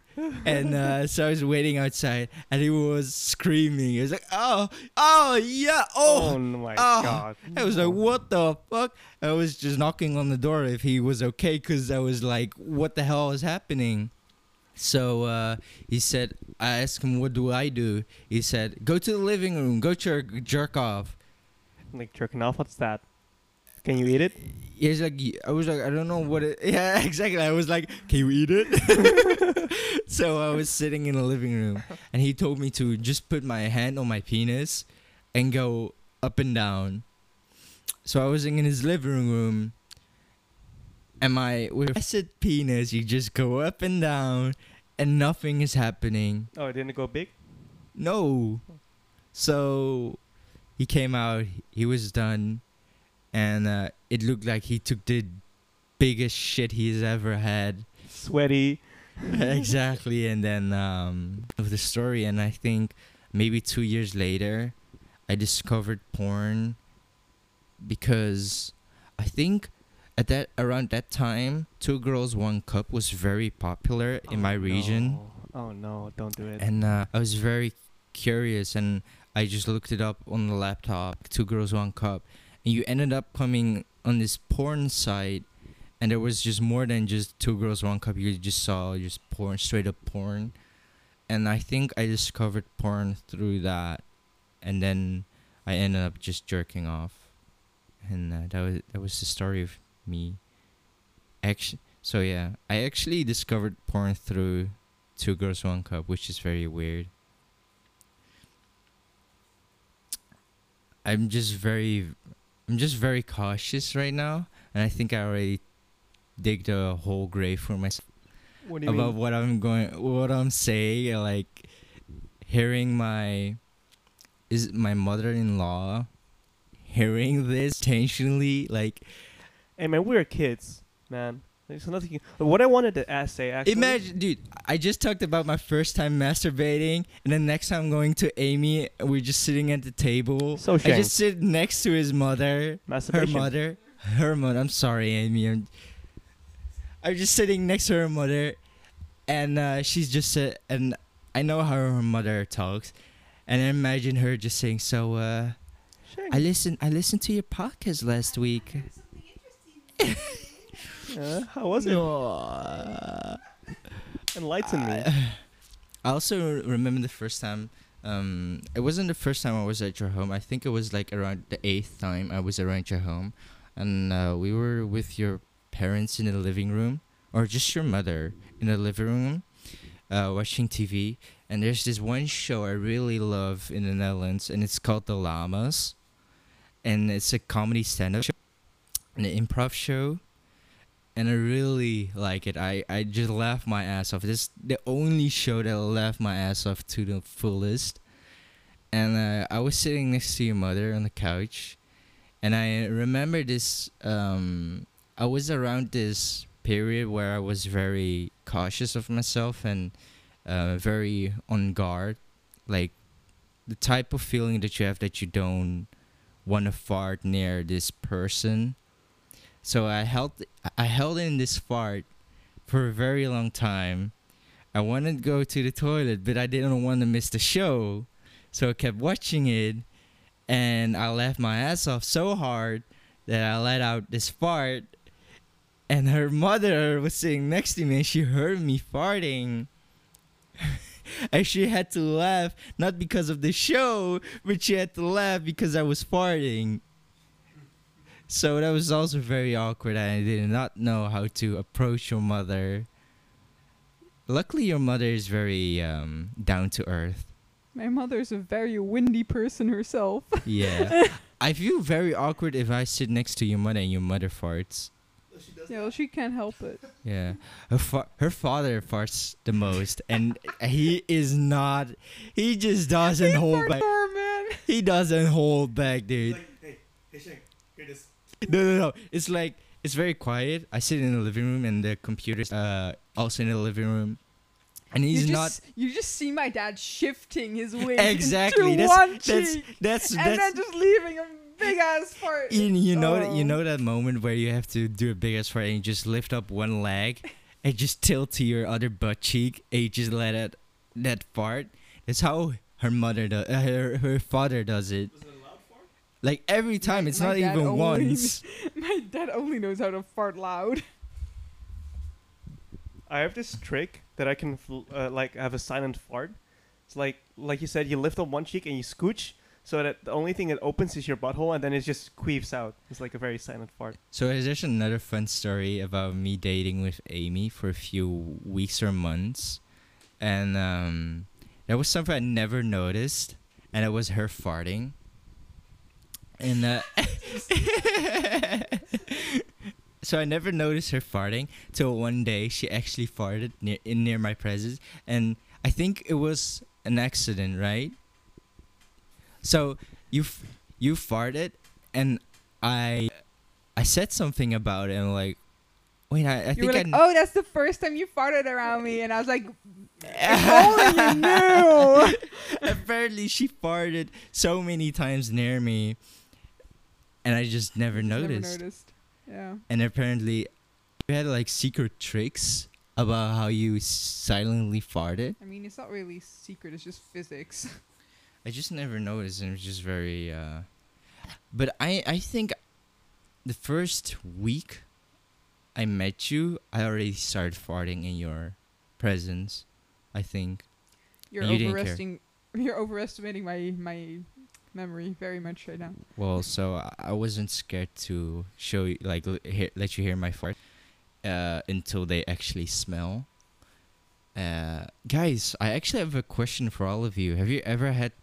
A: and uh, so I was waiting outside, and he was screaming. He was like, "Oh, oh, yeah,
C: Oh,
A: oh!"
C: my
A: oh.
C: god!
A: I was like, "What the fuck?" I was just knocking on the door if he was okay, cause I was like, "What the hell is happening?" So uh, he said, I asked him, "What do I do?" He said, "Go to the living room, go jerk, jerk off."
C: Like jerking off. What's that? Can you eat it?
A: He's like, I was like, I don't know what it. Yeah, exactly. I was like, can you eat it? so I was sitting in the living room, and he told me to just put my hand on my penis, and go up and down. So I was in his living room, and my with flaccid penis, you just go up and down, and nothing is happening.
C: Oh, it didn't go big.
A: No. So he came out, he was done, and uh, it looked like he took the biggest shit he's ever had.
C: Sweaty.
A: exactly. And then um, of the story, and I think maybe two years later, I discovered porn because I think at that around that time, Two Girls One Cup was very popular in my
C: Oh,
A: region
C: no. Oh no! Don't do it.
A: and uh, I was very curious, and I just looked it up on the laptop. Two girls, one cup, and you ended up coming on this porn site, and there was just more than just two girls, one cup. You just saw just porn, straight up porn, and I think I discovered porn through that, and then I ended up just jerking off, and uh, that was that was the story of me. Actually, so yeah, I actually discovered porn through two girls one cup which is very weird i'm just very i'm just very cautious right now and i think i already digged a whole grave for myself
C: what
A: about
C: mean?
A: what i'm going what i'm saying like hearing my is my mother-in-law hearing this intentionally like
C: Hey man, we're kids, man. There's nothing. What I wanted to ask, say actually.
A: Imagine, dude. I just talked about my first time masturbating, and then next time going to Amy, we're just sitting at the table.
C: So
A: shame.
C: I
A: just sit next to his mother, her mother, her mother. I'm sorry, Amy. I'm, I'm just sitting next to her mother, and uh, she's just uh, and I know how her mother talks, and I imagine her just saying, "So, uh,
C: Sure.
A: I listened, I listened to your podcast last week."
C: Uh, how was it?
A: No.
C: Enlighten me.
A: I also remember the first time. Um, it wasn't the first time I was at your home. I think it was like around the eighth time I was around your home, and uh, we were with your parents in the living room, or just your mother in the living room, uh, watching TV. And there's this one show I really love in the Netherlands, and it's called The Llamas, and it's a comedy stand-up show, an improv show and I really like it. I, I just laughed my ass off. This is the only show that laughed my ass off to the fullest. And uh, I was sitting next to your mother on the couch, and I remember this. Um, I was around this period where I was very cautious of myself and uh, very on guard, like the type of feeling that you have that you don't want to fart near this person so I held I held in this fart for a very long time. I wanted to go to the toilet, but I didn't want to miss the show. So I kept watching it and I laughed my ass off so hard that I let out this fart and her mother was sitting next to me and she heard me farting. and she had to laugh not because of the show, but she had to laugh because I was farting. So that was also very awkward. I did not know how to approach your mother. Luckily, your mother is very um, down to earth.
D: My mother's a very windy person herself.
A: Yeah. I feel very awkward if I sit next to your mother and your mother farts.
D: yeah, well, she can't help it.
A: Yeah. Her, fa- her father farts the most, and he is not. He just doesn't hold back.
D: Fart man.
A: He doesn't hold back, dude.
C: hey, hey, Shane, hear this.
A: No, no, no. It's like it's very quiet. I sit in the living room, and the computer's uh also in the living room, and he's
D: you
A: not
D: You just see my dad shifting his weight
A: exactly.
D: into
A: That's
D: one
A: that's
D: cheek,
A: that's
D: and
A: that's.
D: then just leaving a big ass fart.
A: you, you know that you
D: Oh.
A: know that moment where you have to do a big ass fart and you just lift up one leg and just tilt to your other butt cheek and you just let it that fart. That's how her mother does. Uh, her her father does it.
C: Was it a loud fart?
A: Like every time. It's
D: my
A: not even
D: only-
A: once.
D: My dad only knows how to fart loud.
C: I have this trick that I can fl- uh, like have a silent fart. It's like like you said, you lift up one cheek and you scooch, so that the only thing that opens is your butthole, and then it just queefs out. It's like a very silent fart.
A: So there's another fun story about me dating with Amy for a few weeks or months, and um, there was something I never noticed, and it was her farting. And uh, so I never noticed her farting till one day she actually farted near in near my presence, and I think it was an accident, right? So you f- you farted, and I I said something about it, and like, wait, I, I
D: You
A: think
D: were like,
A: I.
D: "Oh, that's the first time you farted around me," and I was like, "If only you knew."
A: Apparently, she farted so many times near me, and I just never noticed.
D: Never noticed. Yeah.
A: And apparently, you had like secret tricks about how you silently farted.
D: I mean, it's not really secret. It's just physics.
A: I just never noticed, and it was just very. Uh, but I I think the first week I met you, I already started farting in your presence. I think.
D: You're
A: You
D: overestimating. You're overestimating my my memory very much right now.
A: Well, so I- wasn't scared to show you, like, l- let you hear my fart uh, until they actually smell. Uh, guys, I actually have a question for all of you. Have you ever had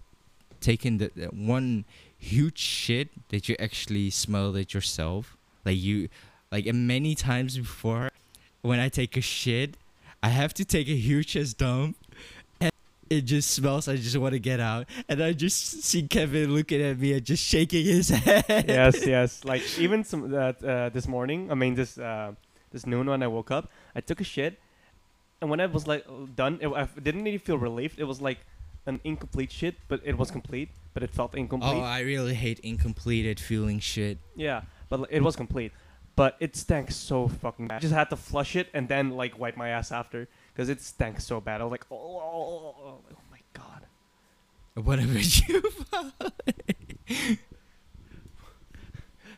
A: taken the, the one huge shit that you actually smelled it yourself? Like you, like many times before, when I take a shit, I have to take a huge ass dump. It just smells. I just want to get out, and I just see Kevin looking at me and just shaking his head.
C: yes, yes. Like even some that uh, this morning. I mean this uh, this noon when I woke up, I took a shit, and when I was like done, it, I didn't really feel relieved. It was like an incomplete shit, but it was complete, but it felt incomplete.
A: Oh, I really hate incompleted feeling shit.
C: Yeah, but it was complete. But it stank so fucking bad. I just had to flush it and then like wipe my ass after because it stank so bad. I was like, oh, oh, oh, oh, oh, oh my god.
A: What about you?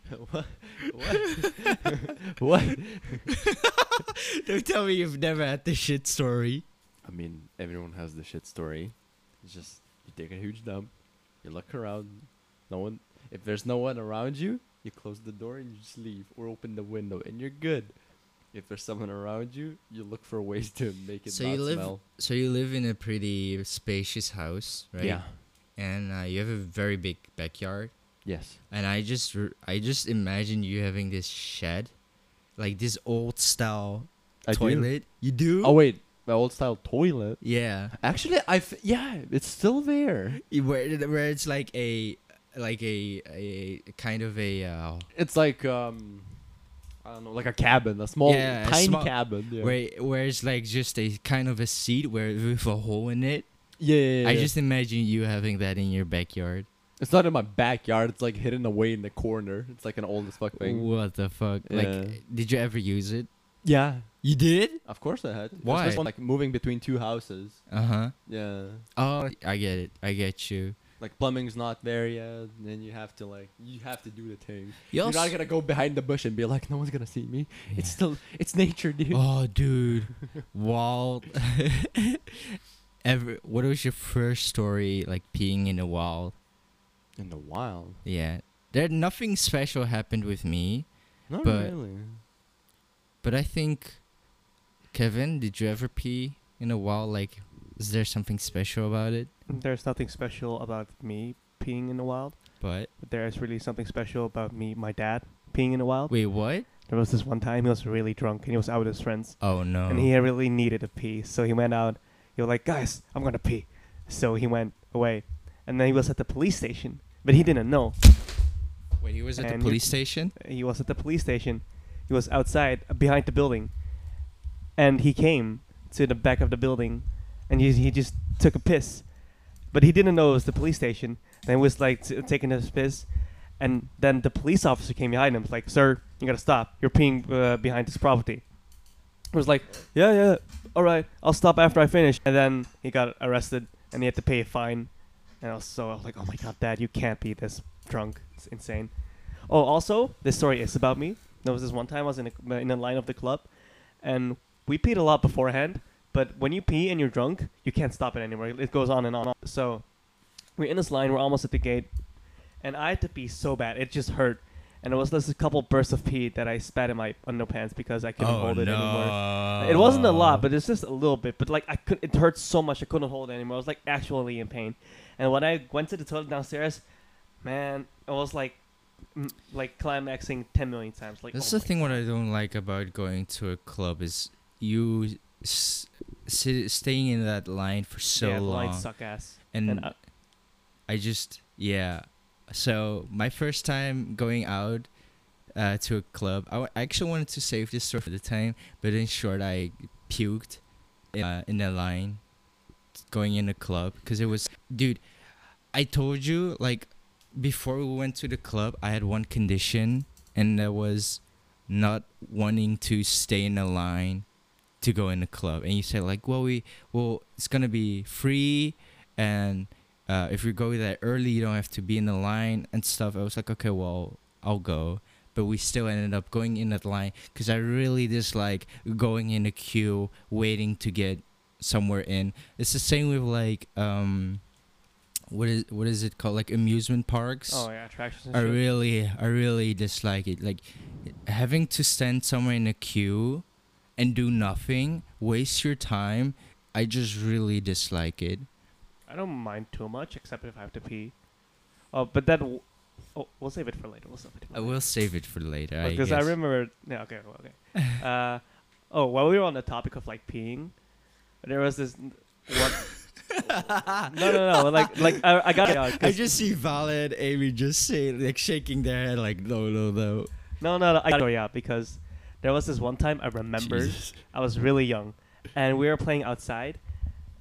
B: what? What? what?
A: Don't tell me you've never had the shit story.
B: I mean, everyone has the shit story. It's just you take a huge dump, you look around, no one. If there's no one around you, you close the door and you just leave, or open the window, and you're good. If there's someone around you, you look for ways to make it
A: So you live,
B: smell.
A: so you live in a pretty spacious house, right?
B: Yeah.
A: And uh, you have a very big backyard.
B: Yes.
A: And I just, I just imagine you having this shed, like this old style
B: I do.
A: toilet. You do?
B: Oh wait, my old style toilet.
A: yeah.
B: Actually, I f- yeah, it's still there.
A: Where, where it's like a, like a, a kind of a, uh,
B: It's like um, I don't know, like a cabin, a small,
A: Yeah,
B: tiny
A: small-
B: cabin. Yeah.
A: where, where it's like just a kind of a seat where with a hole in it.
B: Yeah, yeah,
A: I just imagine you having that in your backyard.
B: It's not in my backyard. It's like hidden away in the corner. It's like an old as fuck thing.
A: What the fuck?
B: Yeah.
A: Like, did you ever use it?
B: Yeah,
A: You did?
B: of course I had.
A: Why?
B: This one like moving between two houses.
A: Uh huh.
B: Yeah,
A: Oh, I get it. I get you.
B: Like plumbing's not there yet, and then you have to like you have to do the thing.
A: You
B: You're not gonna go behind the bush and be like, no one's gonna see me. It's still it's nature, dude.
A: Oh, dude. Wild. Ever? What was your first story like peeing in the wild?
B: In the wild,
A: Yeah. There nothing special happened with me,
B: not
A: But-
B: really.
A: but I think Kevin, did you ever pee in a wild? Like, is there something special about it?
C: There's nothing special about me peeing in the wild,
A: But
C: but there is really something special about me, my dad, peeing in the wild.
A: wait, what?
C: There was this one time he was really drunk and he was out with his friends
A: Oh no.
C: and he really needed to pee, so he went out. He was like, "Guys, I'm gonna pee," so he went away, and then he was at the police station, but he didn't know.
A: Wait, he was at the
C: and you-
A: police station.
C: He was at the police station. He was outside behind the building, and he came to the back of the building, and he he just took a piss, but he didn't know it was the police station. And he was like t- taking his piss, and then the police officer came behind him, like, "Sir, you gotta stop. You're peeing uh, behind this property." He was like, "Yeah, yeah, all right. I'll stop after I finish." And then he got arrested, and he had to pay a fine. And I was so I was like, "Oh my god, Dad, you can't be this drunk. It's insane." Oh, also, this story is about me. There was this one time I was in a, in the line of the club, and we peed a lot beforehand. But when you pee and you're drunk, you can't stop it anymore. It goes on and on. And on. So we're in this line. We're almost at the gate, and I had to pee so bad. It just hurt. And it was just a couple bursts of pee that I spat in my underpants because I couldn't
A: oh
C: hold it
A: no.
C: anymore. It wasn't a lot, but it's just a little bit. But like I could, it hurt so much I couldn't hold it anymore. I was like actually in pain. And when I went to the toilet downstairs, man, it was like, like climaxing ten million times. Like
A: That's
C: oh
A: the thing. What I don't like about going to a club is you s- sit, staying in that line for so
C: yeah,
A: long,
C: lines suck ass.
A: and
C: And I,
A: I just yeah. So my first time going out uh, to a club, I, w- I actually wanted to save this story for the time, but in short, I puked in, uh, in the line going in a club because it was dude. I told you like before we went to the club, I had one condition, and that was not wanting to stay in a line to go in the club. And you say like, well, we well, it's gonna be free, and uh, if you go there early, you don't have to be in the line and stuff. I was like, okay, well, I'll go. But we still ended up going in that line because I really dislike going in a queue, waiting to get somewhere in. It's the same with like um, what is what is it called? Like amusement parks.
C: oh yeah, attractions.
A: I
C: shit.
A: really, I really dislike it. Like having to stand somewhere in a queue and do nothing, waste your time. I just really dislike it.
C: I don't mind too much, except if I have to pee. Oh, but that. W- oh, we'll save it for later. We'll save it. For
A: I
C: later.
A: will save it for later.
C: Because I,
A: guess.
C: remember. Yeah. Okay. Okay. uh, oh, while we were on the topic of like peeing, there was this. What? no, no, no. Like, like I, I got it. out, 'cause-
A: I just see Vala and Amy just say like shaking their head like no, no, no.
C: No, no, no. I got it out because there was this one time I remember
A: Jesus.
C: I was really young, and we were playing outside,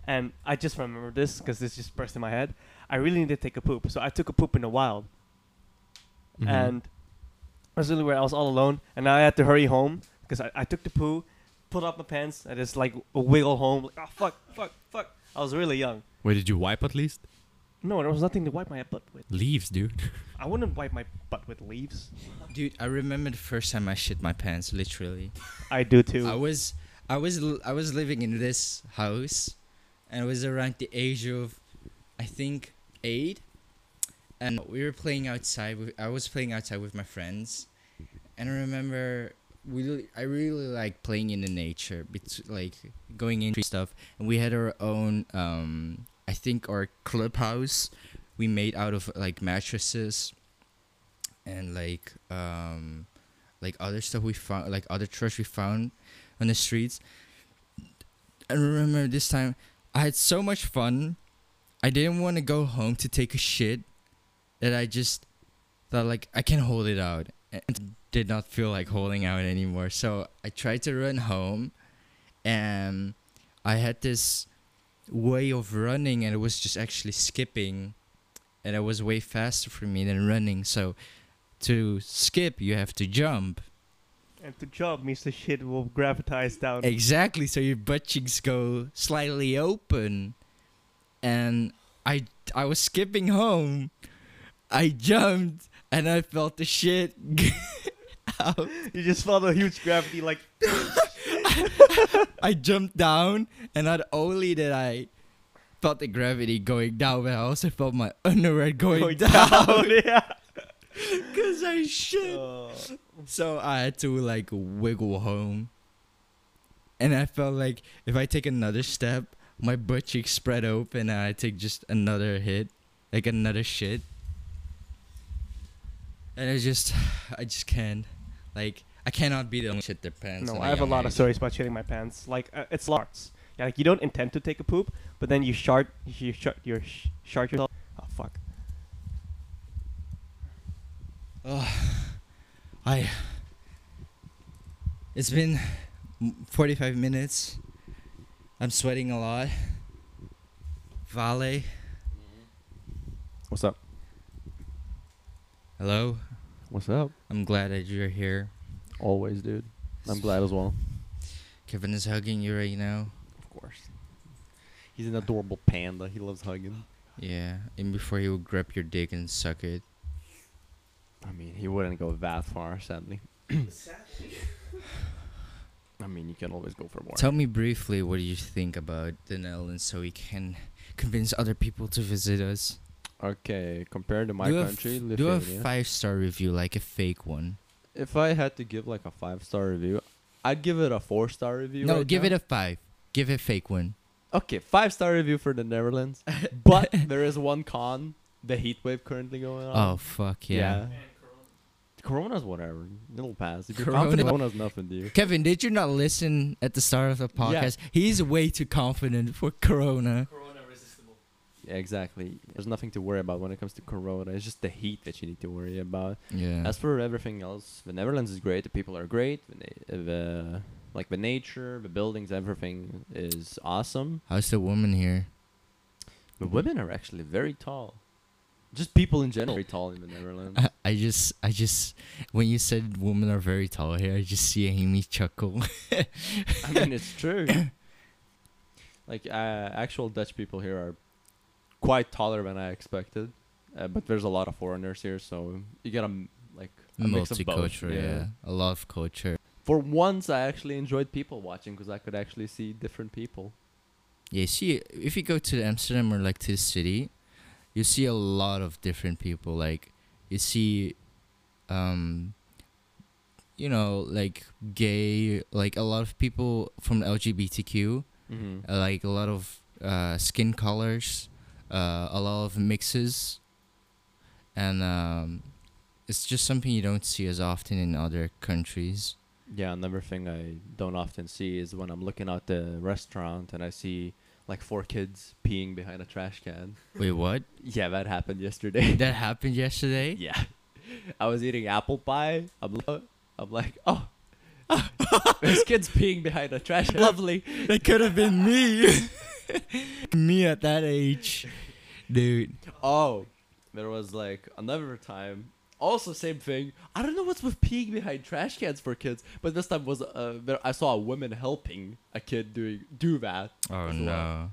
C: and I just remember this because this just burst in my head. I really needed to take a poop, so I took a poop in the wild,
B: Mm-hmm.
C: and was really weird. I was all alone, and now I had to hurry home because I, I took the poo, pulled up my pants, and just like wiggle home. Like, oh fuck, fuck, fuck. I was really young.
E: Wait, did you wipe at least?
C: No, there was nothing to wipe my butt with.
E: Leaves, dude.
C: I wouldn't wipe my butt with leaves.
A: Dude, I remember the first time I shit my pants. Literally,
C: I do too.
A: I was, I was, l- I was living in this house, and I was around the age of, I think, eight, and we were playing outside. With, I was playing outside with my friends, and I remember we, I really like playing in the nature, bet- like going into stuff, and we had our own, um, I think our clubhouse, we made out of like mattresses, and like um, like other stuff we found, like other trash we found on the streets. I remember this time I had so much fun. I didn't want to go home to take a shit that I just thought like I can hold it out and did not feel like holding out anymore. So I tried to run home and I had this way of running and it was just actually skipping and it was way faster for me than running. So to skip you have to jump.
C: and to jump means the shit will gravitize down.
A: Exactly. So your butt cheeks go slightly open, and I I was skipping home. I jumped and I felt the shit out.
C: You just felt a huge gravity, like
A: I jumped down, and not only did I felt the gravity going down, but I also felt my underwear going,
C: going
A: down
C: down. yeah.
A: because I shit.
C: Uh,
A: So I had to like wiggle home. And I felt like if I take another step, my butt cheeks spread open and I take just another hit. Like another shit. And I just I just can't. Like I cannot be the only shit their pants.
C: no, I have a
A: young
C: lot of stories about shitting my pants. Like uh, it's larts. Yeah, like you don't intend to take a poop, but then you shart, you shart, you sh- shart yourself. Oh fuck.
A: Ugh. I. It's been 45 minutes. I'm sweating a lot. Vale,
B: What's up?
A: hello.
B: What's up?
A: I'm glad that you're here.
B: Always, dude. I'm glad as well.
A: Kevin is hugging you right now.
B: Of course. He's an adorable panda. He loves hugging.
A: Yeah, and before he would grab your dick and suck it.
B: I mean, he wouldn't go that far, sadly. I mean, you can always go for more.
A: Tell me briefly what do you think about the Netherlands so we can convince other people to visit us.
B: okay, compared to my
A: do
B: country,
A: a, f- do a five star review, like a fake one.
B: If I had to give like a five star review, I'd give it a four star review.
A: no,
B: right
A: give
B: now.
A: it a five. Give it fake one.
B: Okay, five star review for the Netherlands. but there is one con: the heat wave currently going on.
A: Oh fuck yeah.
B: Corona's whatever. It'll pass. If you're
A: Corona-
B: confident, Corona's nothing to you.
A: Kevin, did you not listen at the start of the podcast? He's way too confident for Corona.
B: Yeah, exactly. There's nothing to worry about when it comes to Corona. It's just the heat that you need to worry about.
A: Yeah.
B: As for everything else, the Netherlands is great. The people are great. The, na- the like the nature, the buildings, everything is awesome.
A: How's the woman here?
B: The women are actually very tall. Just people in general very tall in the Netherlands.
A: I, I just, I just, when you said women are very tall here, I just see Amy chuckle.
B: I mean, it's true. like uh, actual Dutch people here are quite taller than I expected, uh, but there's a lot of foreigners here, so you get a like a mix of both.
A: Multicultural, yeah. A lot of culture.
B: For once, I actually enjoyed people watching because I could actually see different people.
A: Yeah, see, if you go to Amsterdam or like to the city, you see a lot of different people. Like, you see, um, you know, like gay, like a lot of people from LGBTQ,
B: Mm-hmm.
A: like a lot of uh, skin colors, uh, a lot of mixes, and um, it's just something you don't see as often in other countries.
B: Yeah, another thing I don't often see is when I'm looking out the restaurant and I see like four kids peeing behind a trash can.
A: Wait, what?
B: Yeah, that happened yesterday.
A: that happened yesterday?
B: yeah, I was eating apple pie. I'm, lo- I'm like, oh, there's kids peeing behind a trash can. Lovely.
A: That could have been me. me at that age. Dude.
B: Oh, there was like another time Also, same thing. I don't know what's with peeing behind trash cans for kids, but this time was uh, there, I saw a woman helping a kid doing do that.
A: Oh
B: as well.
A: no.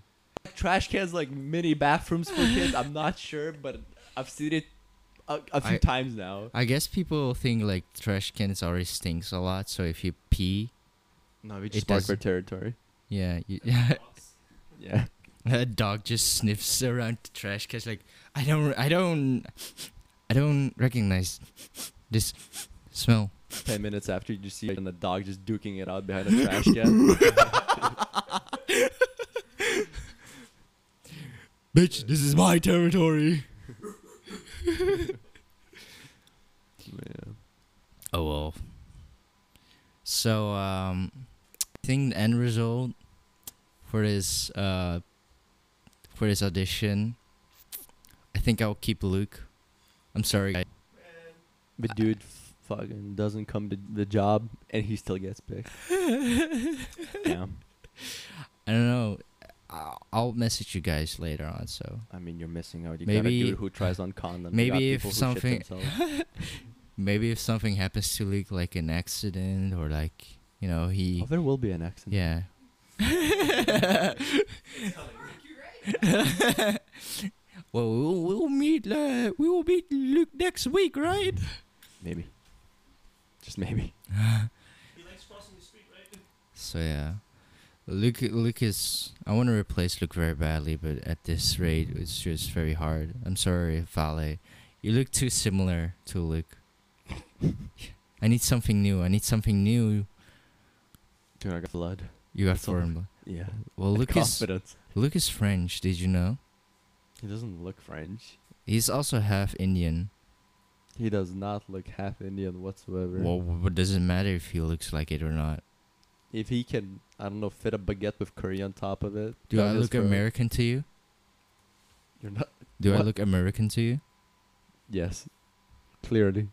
B: Trash cans like mini bathrooms for kids. I'm not sure, but I've seen it a, a few
A: I-
B: times now.
A: I guess people think like trash cans already stinks a lot, so if you pee,
B: No, we
A: It
B: just mark our territory.
A: yeah, you, yeah.
B: Yeah.
A: a dog just sniffs around the trash can. Like I don't, I don't, I don't recognize this smell.
B: Ten minutes after you just see it and the dog just duking it out behind a trash can.
A: Bitch, this is my territory.
B: yeah.
A: Oh well. So um, I think the end result for this uh for this audition, I think I'll keep Luke. I'm sorry, guys.
B: But dude f- fucking doesn't come to the job and he still gets picked. yeah.
A: I don't know. I'll, I'll message you guys later on. So
B: I mean, you're missing out. You got a
A: Maybe-
B: dude who tries on condoms.
A: maybe if
B: people who shit
A: something- maybe if something happens to Luke, like an accident or like you know he,
B: Oh, there will be an accident.
A: yeah. well, we'll, we'll meet. Uh, we will meet Luke next week, right?
B: Maybe. Just maybe.
A: So yeah, Luke. Luke is. I want to replace Luke very badly, but at this rate, it's just very hard. I'm sorry, Vale. You look too similar to Luke. I need something new. I need something new.
B: Dude, I got blood.
A: You got foreign blood.
B: Yeah.
A: Well, is
B: confidence.
A: Luke is French. Did you know?
B: He doesn't look French.
A: He's also half Indian.
B: He does not look half Indian whatsoever.
A: Well, what does it matter if he looks like it or not?
B: If he can, I don't know, fit a baguette with curry on top of it.
A: Do I look American to you?
B: You're not.
A: Do I look American to you?
B: Yes. Clearly.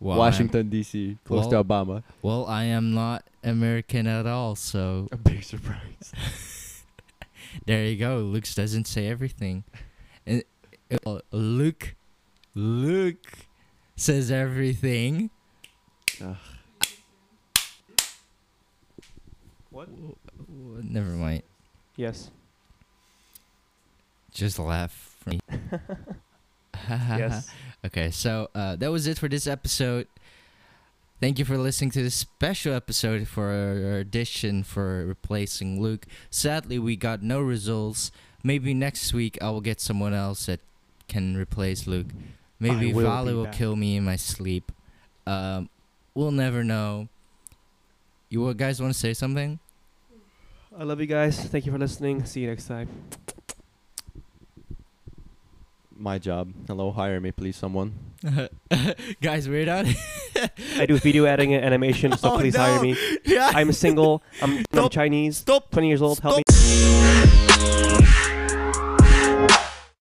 A: Well,
B: Washington, D.C., close to Obama.
A: well, I am not American at all, so
B: A big surprise.
A: there you go. Luke doesn't say everything. And uh, Luke, Luke says everything.
B: Ugh.
C: What?
A: W- w- Never mind.
C: Yes.
A: Just laugh.
C: Yes.
A: Okay, so uh, that was it for this episode. Thank you for listening to this special episode for our audition for replacing Luke. Sadly, we got no results. Maybe next week I will get someone else that can replace Luke. Maybe
C: will
A: Vale
C: be
A: will
C: back.
A: kill me in my sleep. Um, we'll never know. You guys want to say something?
C: I love you guys. Thank you for listening. See you next time.
B: My job. Hello, hire me, please, someone.
A: guys, we're done.
C: I do video editing and animation, so
A: Oh,
C: please hire
A: no.
C: me.
A: yeah.
C: I'm single. I'm, I'm Chinese.
A: Stop.
C: 20 years old. Help me.